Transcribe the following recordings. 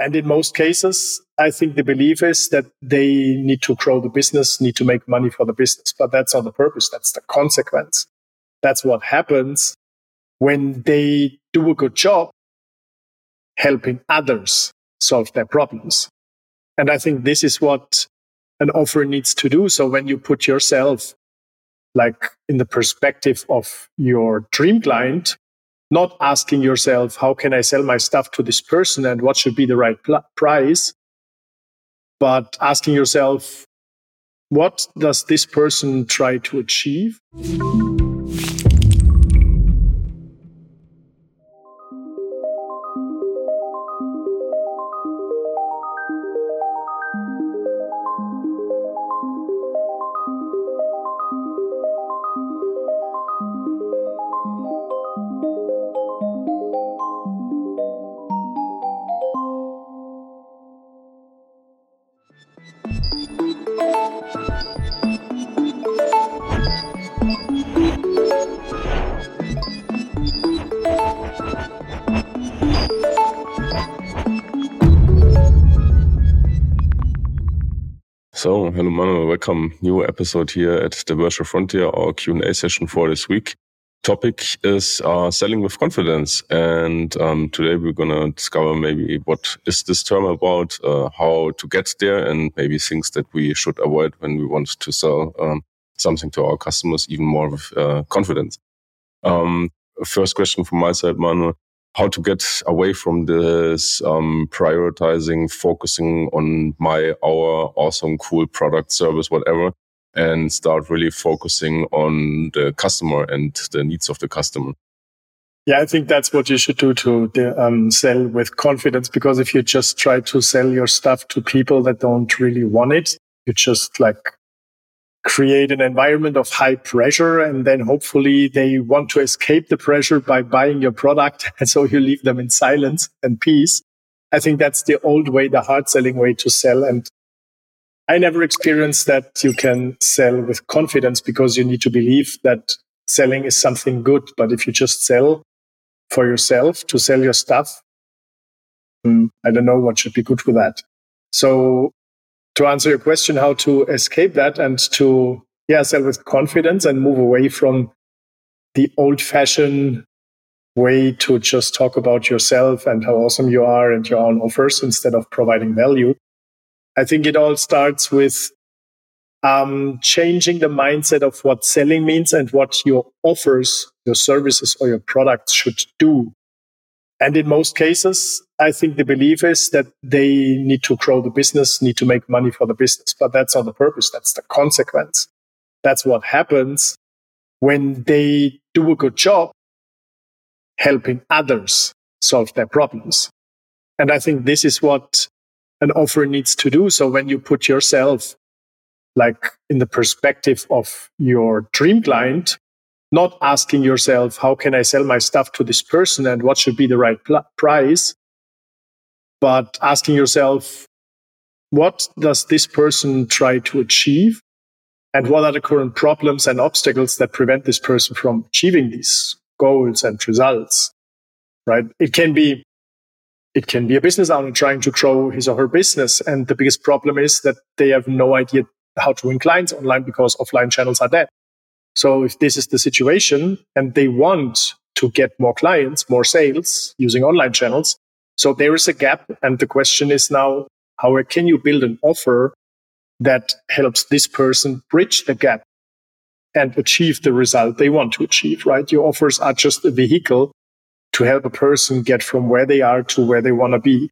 And in most cases, I think the belief is that they need to grow the business, need to make money for the business. But that's not the purpose. That's the consequence. That's what happens when they do a good job helping others solve their problems. And I think this is what an offer needs to do. So when you put yourself like in the perspective of your dream client, not asking yourself, how can I sell my stuff to this person and what should be the right pl- price? But asking yourself, what does this person try to achieve? So, hello Manuel, welcome. New episode here at the Virtual Frontier, our Q&A session for this week. Topic is uh, selling with confidence. And um, today we're going to discover maybe what is this term about, uh, how to get there, and maybe things that we should avoid when we want to sell um, something to our customers even more with uh, confidence. Um, first question from my side, Manuel how to get away from this um, prioritizing, focusing on my, our awesome, cool product, service, whatever, and start really focusing on the customer and the needs of the customer. Yeah, I think that's what you should do to um, sell with confidence. Because if you just try to sell your stuff to people that don't really want it, you just like create an environment of high pressure and then hopefully they want to escape the pressure by buying your product and so you leave them in silence and peace. I think that's the old way the hard selling way to sell and i never experienced that you can sell with confidence because you need to believe that selling is something good. But if you just sell for yourself to sell your stuff hmm, i don't know what should be good with that. So to answer your question, how to escape that and to yeah sell with confidence and move away from the old fashioned way to just talk about yourself and how awesome you are and your own offers instead of providing value. I think it all starts with um, changing the mindset of what selling means and what your offers, your services, or your products should do and in most cases, I think the belief is that they need to grow the business, need to make money for the business. But that's not the purpose. That's the consequence. That's what happens when they do a good job helping others solve their problems. And I think this is what an offer needs to do. So when you put yourself like in the perspective of your dream client, not asking yourself, how can I sell my stuff to this person and what should be the right pl- price? But asking yourself, what does this person try to achieve? And what are the current problems and obstacles that prevent this person from achieving these goals and results? Right? It can be, it can be a business owner trying to grow his or her business. And the biggest problem is that they have no idea how to win clients online because offline channels are dead. So if this is the situation and they want to get more clients, more sales using online channels, so there is a gap. And the question is now, how can you build an offer that helps this person bridge the gap and achieve the result they want to achieve, right? Your offers are just a vehicle to help a person get from where they are to where they want to be.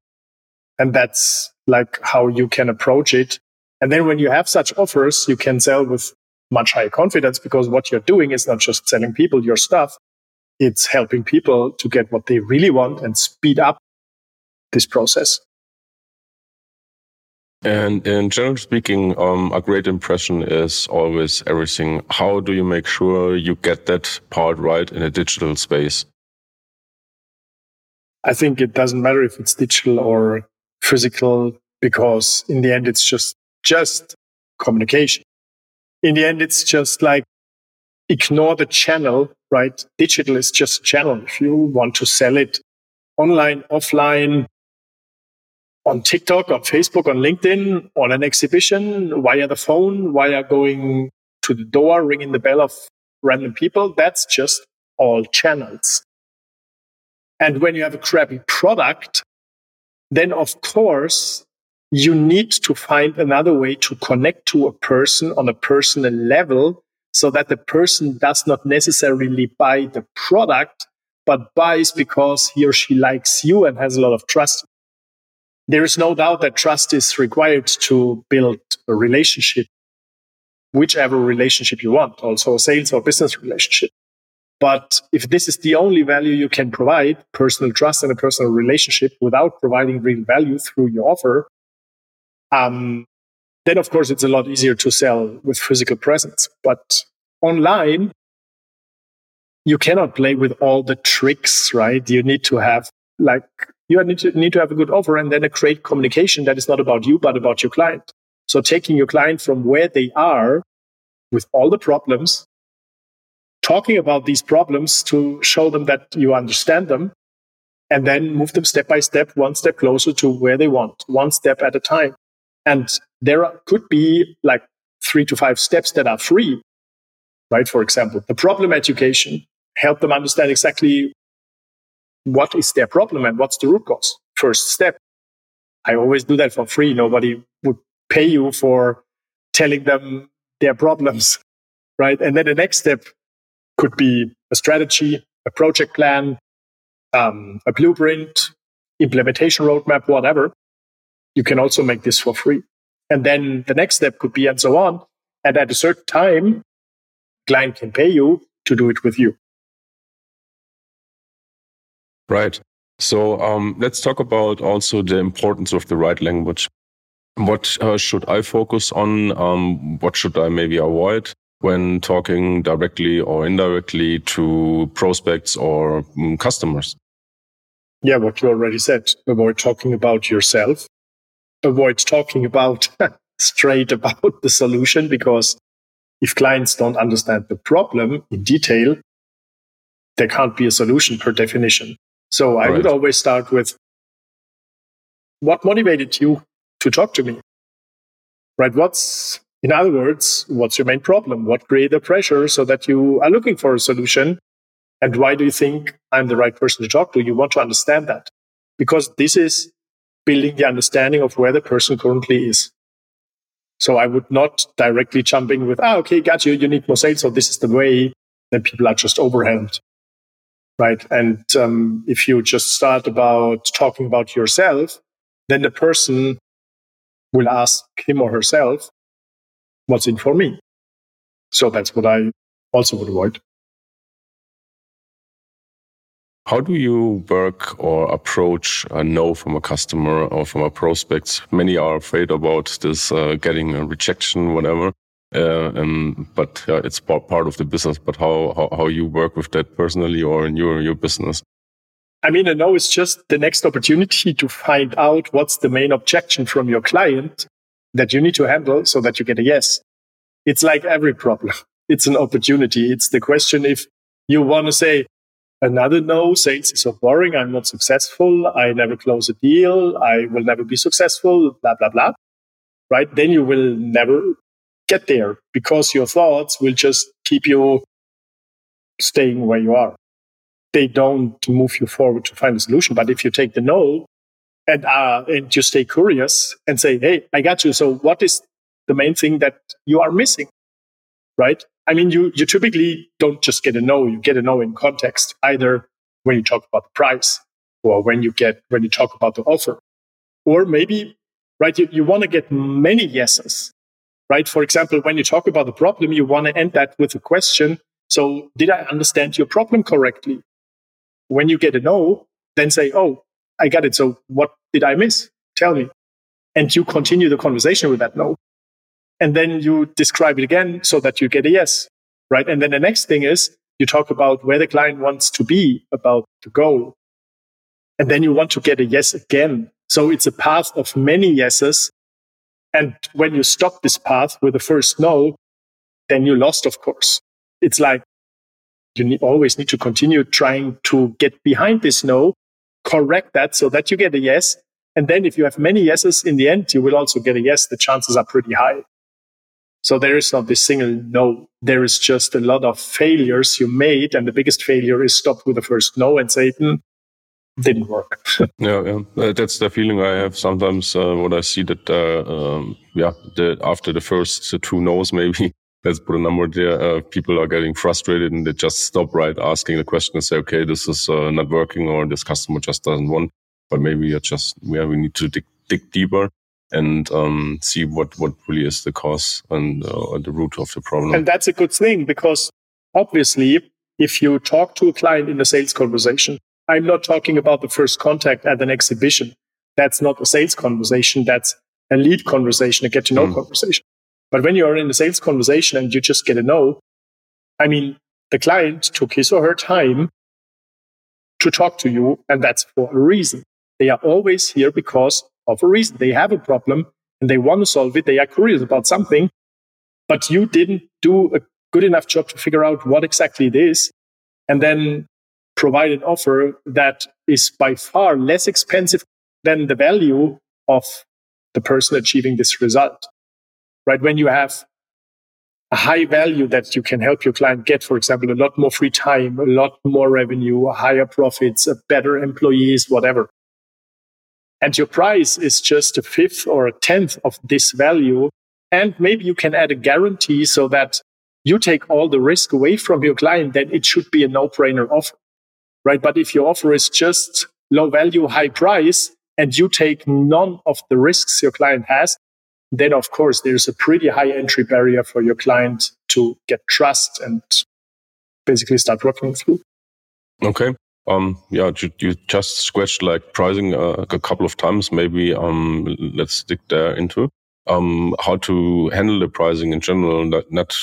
And that's like how you can approach it. And then when you have such offers, you can sell with much higher confidence because what you're doing is not just selling people your stuff. It's helping people to get what they really want and speed up this process. And in general speaking, um, a great impression is always everything. How do you make sure you get that part right in a digital space? I think it doesn't matter if it's digital or physical because in the end, it's just, just communication in the end, it's just like ignore the channel, right? Digital is just a channel. If you want to sell it online, offline, on TikTok, on Facebook, on LinkedIn, on an exhibition, via the phone, via going to the door, ringing the bell of random people. That's just all channels. And when you have a crappy product, then of course you need to find another way to connect to a person on a personal level so that the person does not necessarily buy the product, but buys because he or she likes you and has a lot of trust. There is no doubt that trust is required to build a relationship, whichever relationship you want, also a sales or business relationship. But if this is the only value you can provide, personal trust and a personal relationship without providing real value through your offer, um, then of course it's a lot easier to sell with physical presence. But online, you cannot play with all the tricks, right? You need to have like, you need to, need to have a good offer and then a great communication that is not about you, but about your client. So taking your client from where they are with all the problems talking about these problems to show them that you understand them and then move them step by step, one step closer to where they want, one step at a time. And there could be like three to five steps that are free, right? For example, the problem education, help them understand exactly what is their problem and what's the root cause. First step. I always do that for free. Nobody would pay you for telling them their problems, right? And then the next step could be a strategy, a project plan, um, a blueprint, implementation roadmap, whatever. You can also make this for free. And then the next step could be and so on. And at a certain time, client can pay you to do it with you. Right. So um, let's talk about also the importance of the right language. What uh, should I focus on? Um, what should I maybe avoid? when talking directly or indirectly to prospects or um, customers? Yeah, what you already said. Avoid talking about yourself. Avoid talking about straight about the solution because if clients don't understand the problem in detail, there can't be a solution per definition. So I right. would always start with what motivated you to talk to me? Right? What's in other words, what's your main problem? What created the pressure so that you are looking for a solution? And why do you think I'm the right person to talk to? You want to understand that because this is building the understanding of where the person currently is. So I would not directly jump in with, ah, okay, got you. You need more sales. So this is the way. Then people are just overwhelmed. Right. And um, if you just start about talking about yourself, then the person will ask him or herself, what's in for me. So that's what I also would avoid. How do you work or approach a no from a customer or from a prospect? Many are afraid about this uh, getting a rejection, whatever. Uh, um, but uh, it's part of the business. But how, how, how you work with that personally or in your your business? I mean, a no is just the next opportunity to find out what's the main objection from your client that you need to handle so that you get a yes. It's like every problem. It's an opportunity. It's the question if you want to say another no, sales is so boring. I'm not successful. I never close a deal. I will never be successful, blah, blah, blah. Right? Then you will never get there because your thoughts will just keep you staying where you are. They don't move you forward to find a solution. But if you take the no and uh, and you stay curious and say, "Hey, I got you. So what is the main thing that you are missing?" Right? I mean, you you typically don't just get a no. You get a no in context, either when you talk about the price or when you get when you talk about the offer, or maybe right you, you want to get many yeses. Right? For example, when you talk about the problem, you want to end that with a question. So, did I understand your problem correctly? When you get a no, then say, "Oh, I got it. So what did I miss? Tell me. And you continue the conversation with that no. And then you describe it again so that you get a yes. Right. And then the next thing is you talk about where the client wants to be about the goal. And then you want to get a yes again. So it's a path of many yeses. And when you stop this path with the first no, then you lost, of course. It's like you always need to continue trying to get behind this no correct that so that you get a yes. And then if you have many yeses in the end, you will also get a yes. The chances are pretty high. So there is not this single no. There is just a lot of failures you made. And the biggest failure is stop with the first no and say, hmm, didn't work. yeah, yeah, uh, that's the feeling I have sometimes uh, when I see that, uh, um, yeah, the, after the first two no's, maybe let's put a number there, uh, people are getting frustrated and they just stop right asking the question and say, okay, this is uh, not working or this customer just doesn't want. But maybe it's just, yeah, we need to dig, dig deeper and um, see what, what really is the cause and uh, the root of the problem. And that's a good thing because obviously, if you talk to a client in a sales conversation, I'm not talking about the first contact at an exhibition. That's not a sales conversation. That's a lead conversation, a get to know mm. conversation. But when you're in a sales conversation and you just get a no, I mean, the client took his or her time to talk to you, and that's for a reason. They are always here because of a reason. They have a problem and they want to solve it. They are curious about something, but you didn't do a good enough job to figure out what exactly it is and then provide an offer that is by far less expensive than the value of the person achieving this result right? When you have a high value that you can help your client get, for example, a lot more free time, a lot more revenue, higher profits, better employees, whatever. And your price is just a fifth or a tenth of this value. And maybe you can add a guarantee so that you take all the risk away from your client, then it should be a no brainer offer, right? But if your offer is just low value, high price, and you take none of the risks your client has, then of course there's a pretty high entry barrier for your client to get trust and basically start working through. Okay. Um, yeah, you, you just scratched like pricing uh, a couple of times. Maybe um, let's dig there into um, how to handle the pricing in general, not, not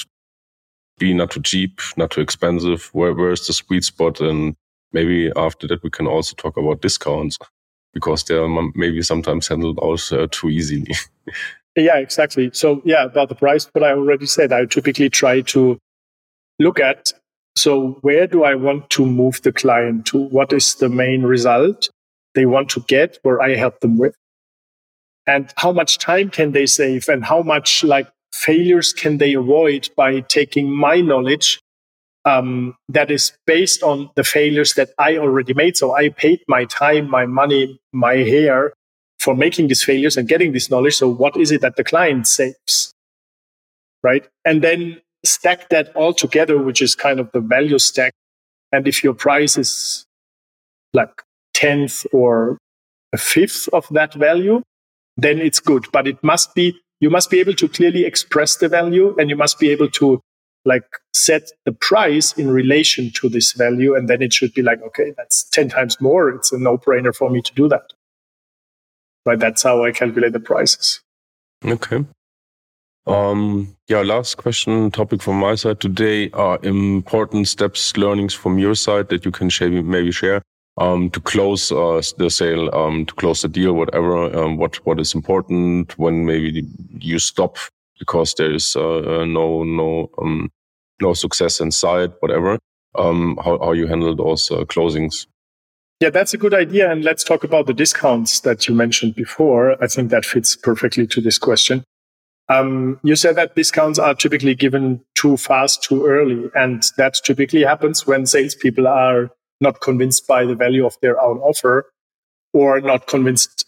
be not too cheap, not too expensive. Where where is the sweet spot? And maybe after that we can also talk about discounts because they are maybe sometimes handled uh, too easily. Yeah, exactly. So yeah, about the price, what I already said, I typically try to look at so where do I want to move the client to? What is the main result they want to get where I help them with? And how much time can they save and how much like failures can they avoid by taking my knowledge um, that is based on the failures that I already made. So I paid my time, my money, my hair for making these failures and getting this knowledge. So what is it that the client saves? Right. And then stack that all together, which is kind of the value stack. And if your price is like 10th or a fifth of that value, then it's good. But it must be, you must be able to clearly express the value and you must be able to like set the price in relation to this value. And then it should be like, okay, that's 10 times more. It's a no brainer for me to do that right? That's how I calculate the prices. Okay. Um, yeah, last question topic from my side today are important steps, learnings from your side that you can share, maybe share um, to close uh, the sale, um, to close the deal, whatever. Um, what what is important when maybe you stop because there is uh, no no um, no success inside, whatever. Um, how how you handle those uh, closings? Yeah, that's a good idea. And let's talk about the discounts that you mentioned before. I think that fits perfectly to this question. Um, you said that discounts are typically given too fast, too early. And that typically happens when salespeople are not convinced by the value of their own offer or not convinced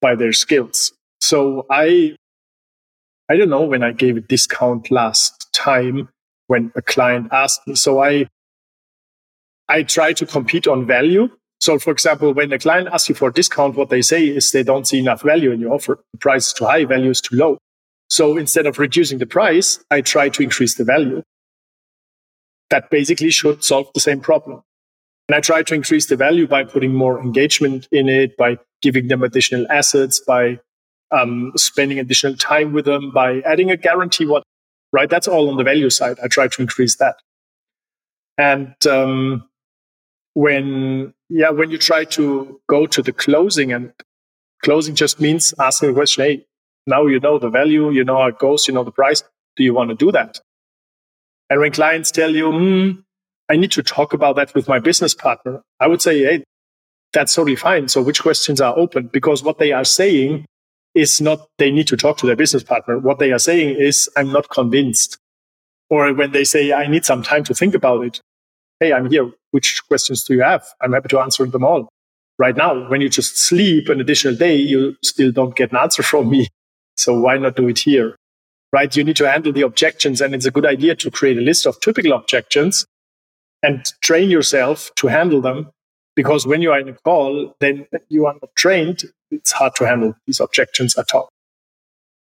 by their skills. So I, I don't know when I gave a discount last time when a client asked me. So I, I try to compete on value so, for example, when a client asks you for a discount, what they say is they don't see enough value in your offer. The price is too high, value is too low. So instead of reducing the price, I try to increase the value. That basically should solve the same problem. And I try to increase the value by putting more engagement in it, by giving them additional assets, by um, spending additional time with them, by adding a guarantee. What right? That's all on the value side. I try to increase that. And um, when yeah when you try to go to the closing and closing just means asking the question hey now you know the value you know how it goes you know the price do you want to do that and when clients tell you mm, i need to talk about that with my business partner i would say hey that's totally fine. So which questions are open? Because what they are saying is not they need to talk to their business partner. What they are saying is, I'm not convinced. Or when they say, I need some time to think about it. Hey, I'm here. Which questions do you have? I'm happy to answer them all. Right now, when you just sleep an additional day, you still don't get an answer from me. So why not do it here? Right? You need to handle the objections. And it's a good idea to create a list of typical objections and train yourself to handle them because when you are in a call, then you are not trained. It's hard to handle these objections at all.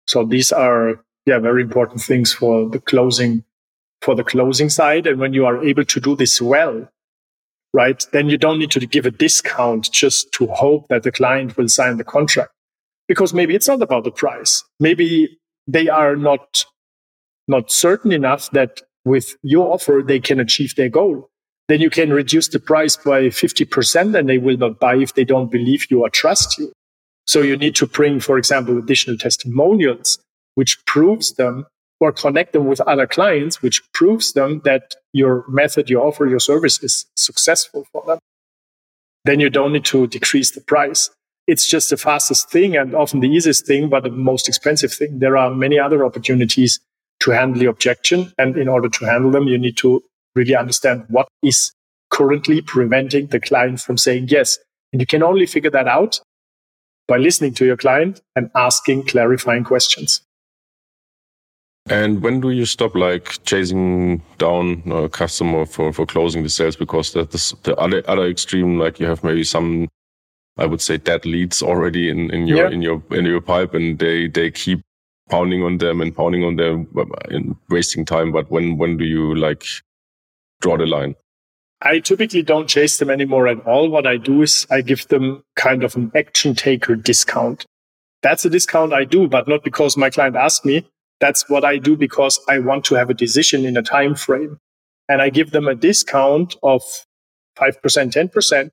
So these are, yeah, very important things for the closing, for the closing side. And when you are able to do this well, right, then you don't need to give a discount just to hope that the client will sign the contract because maybe it's not about the price. Maybe they are not, not certain enough that with your offer, they can achieve their goal then you can reduce the price by 50% and they will not buy if they don't believe you or trust you. So you need to bring, for example, additional testimonials, which proves them or connect them with other clients, which proves them that your method, your offer, your service is successful for them. Then you don't need to decrease the price. It's just the fastest thing and often the easiest thing, but the most expensive thing. There are many other opportunities to handle the objection. And in order to handle them, you need to really understand what is currently preventing the client from saying yes. And you can only figure that out by listening to your client and asking clarifying questions. And when do you stop like chasing down a customer for, for closing the sales? Because that's the other other extreme, like you have maybe some, I would say, dead leads already in, in your in your in your pipe, and they they keep pounding on them and pounding on them uh, and wasting time. But when when do you like draw the line? I typically don't chase them anymore at all. What I do is I give them kind of an action taker discount. That's a discount I do, but not because my client asked me. That's what I do because I want to have a decision in a time frame. And I give them a discount of 5%, 10%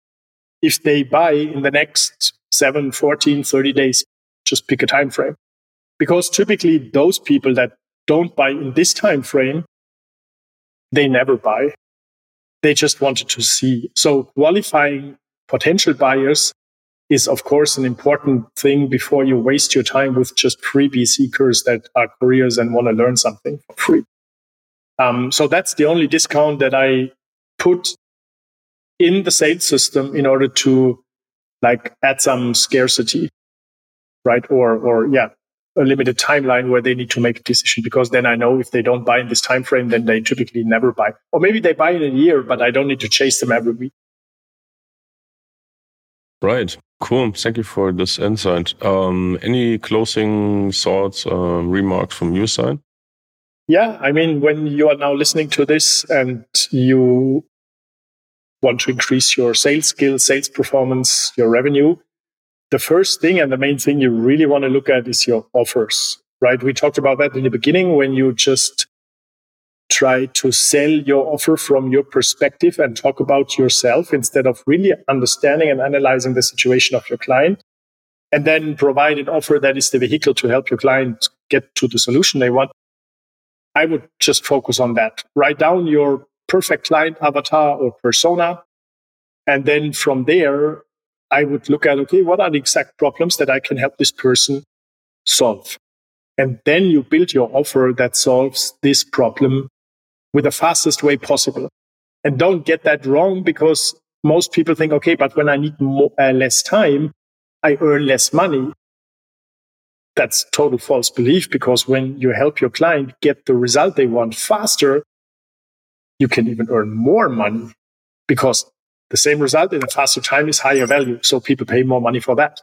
if they buy in the next 7, 14, 30 days. Just pick a time frame. Because typically those people that don't buy in this time frame they never buy. They just wanted to see. So qualifying potential buyers is of course an important thing before you waste your time with just freebie seekers that are curious and want to learn something for free. Um, so that's the only discount that I put in the sales system in order to like add some scarcity, right? Or, or yeah, a limited timeline where they need to make a decision because then I know if they don't buy in this time frame, then they typically never buy. Or maybe they buy in a year, but I don't need to chase them every week. Right. Cool. Thank you for this insight. Um, any closing thoughts, uh, remarks from your side? Yeah. I mean, when you are now listening to this and you want to increase your sales skills, sales performance, your revenue, the first thing and the main thing you really want to look at is your offers, right? We talked about that in the beginning when you just try to sell your offer from your perspective and talk about yourself instead of really understanding and analyzing the situation of your client and then provide an offer that is the vehicle to help your client get to the solution they want. I would just focus on that. Write down your perfect client avatar or persona. And then from there, I would look at, okay, what are the exact problems that I can help this person solve? And then you build your offer that solves this problem with the fastest way possible. And don't get that wrong because most people think, okay, but when I need more, uh, less time, I earn less money. That's total false belief because when you help your client get the result they want faster, you can even earn more money because the same result in a faster time is higher value. So people pay more money for that.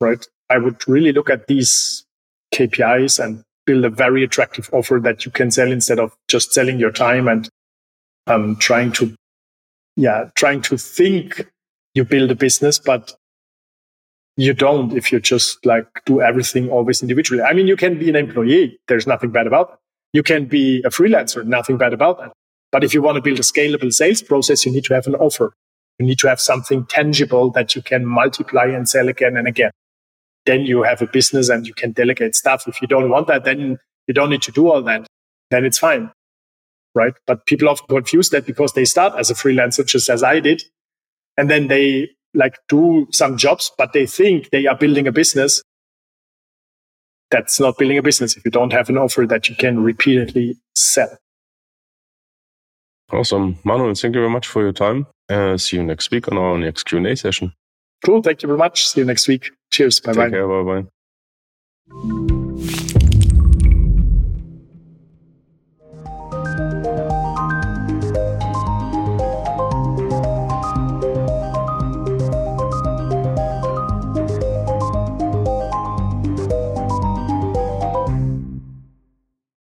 Right. I would really look at these KPIs and build a very attractive offer that you can sell instead of just selling your time and um, trying to, yeah, trying to think you build a business, but you don't if you just like do everything always individually. I mean, you can be an employee. There's nothing bad about. You can be a freelancer. Nothing bad about that. But if you want to build a scalable sales process, you need to have an offer. You need to have something tangible that you can multiply and sell again and again. Then you have a business and you can delegate stuff. If you don't want that, then you don't need to do all that. Then it's fine. Right. But people often confuse that because they start as a freelancer, just as I did. and then they like do some jobs, but they think they are building a business. That's not building a business if you don't have an offer that you can repeatedly sell. Awesome. Manuel, thank you very much for your time. Uh, see you next week on our next Q&A session. Cool. Thank you very much. See you next week. Cheers. Bye bye. Take care. Bye bye.